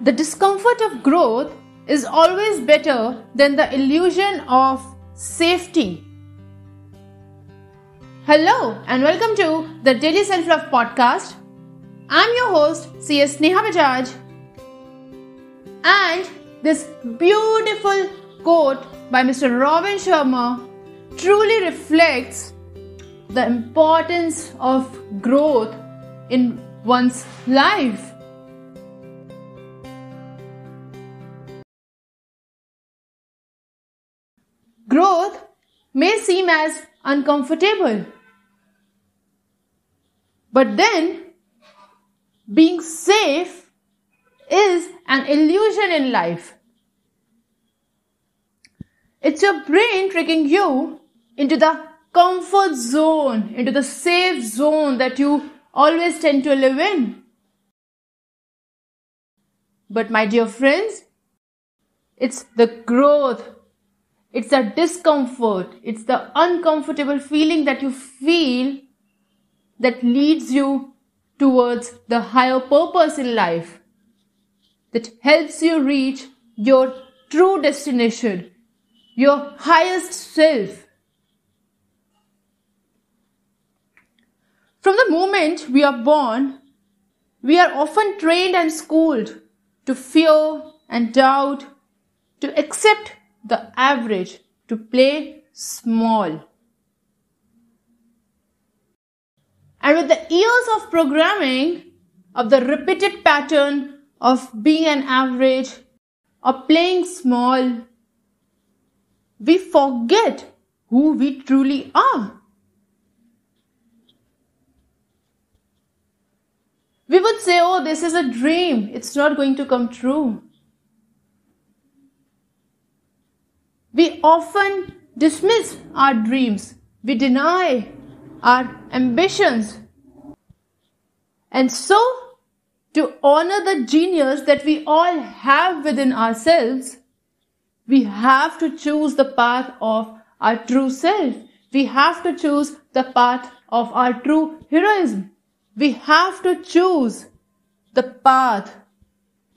The discomfort of growth is always better than the illusion of safety. Hello and welcome to the Daily Self Love Podcast. I'm your host, CS Neha Bajaj. And this beautiful quote by Mr. Robin Sharma truly reflects the importance of growth in one's life. May seem as uncomfortable, but then being safe is an illusion in life. It's your brain tricking you into the comfort zone, into the safe zone that you always tend to live in. But, my dear friends, it's the growth, it's the discomfort, it's the uncomfortable feeling that you feel that leads you towards the higher purpose in life, that helps you reach your true destination, your highest self. From the moment we are born, we are often trained and schooled to fear and doubt, to accept the average, to play small. And with the years of programming, of the repeated pattern of being an average or playing small, we forget who we truly are. We would say, oh, this is a dream, it's not going to come true. We often dismiss our dreams, we deny our ambitions. And so, to honor the genius that we all have within ourselves, we have to choose the path of our true self. We have to choose the path of our true heroism. We have to choose the path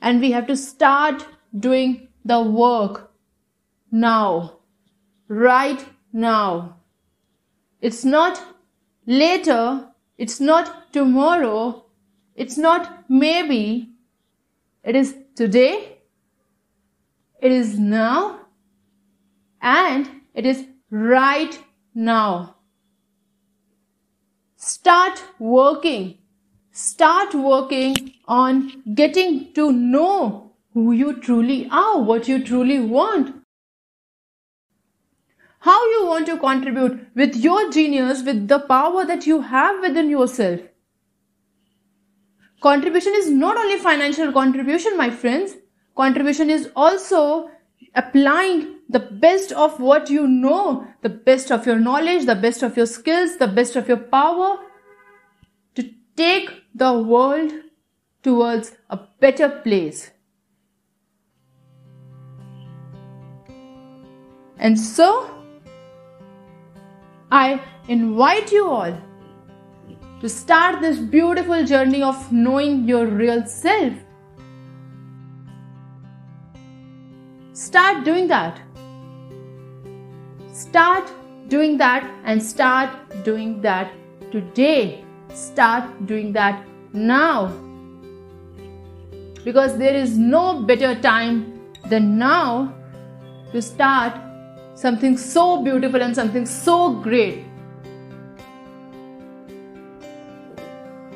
and we have to start doing the work now. Right now. It's not later. It's not tomorrow. It's not maybe. It is today. It is now. And it is right now. Start working. Start working on getting to know who you truly are, what you truly want. How you want to contribute with your genius, with the power that you have within yourself. Contribution is not only financial contribution, my friends. Contribution is also applying the best of what you know, the best of your knowledge, the best of your skills, the best of your power to take the world towards a better place. And so, I invite you all to start this beautiful journey of knowing your real self. Start doing that. Start doing that and start doing that today. Start doing that now. Because there is no better time than now to start something so beautiful and something so great.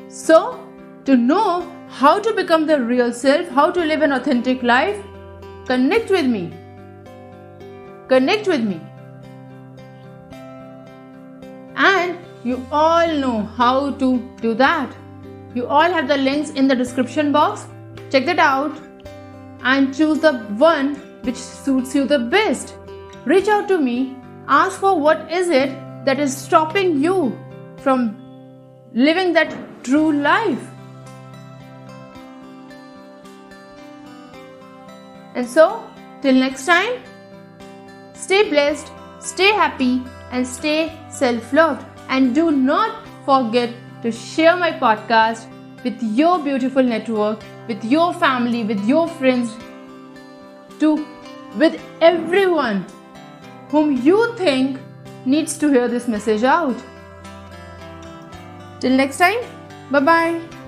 So, to know how to become the real self, how to live an authentic life, connect with me. Connect with me. And you all know how to do that. You all have the links in the description box. Check that out and choose the one which suits you the best. Reach out to me, ask for what is it that is stopping you from living that true life. And so, till next time, stay blessed, stay happy, and stay self loved. And do not forget to share my podcast with your beautiful network with your family, with your friends, to with everyone whom you think needs to hear this message out. Till next time, bye bye.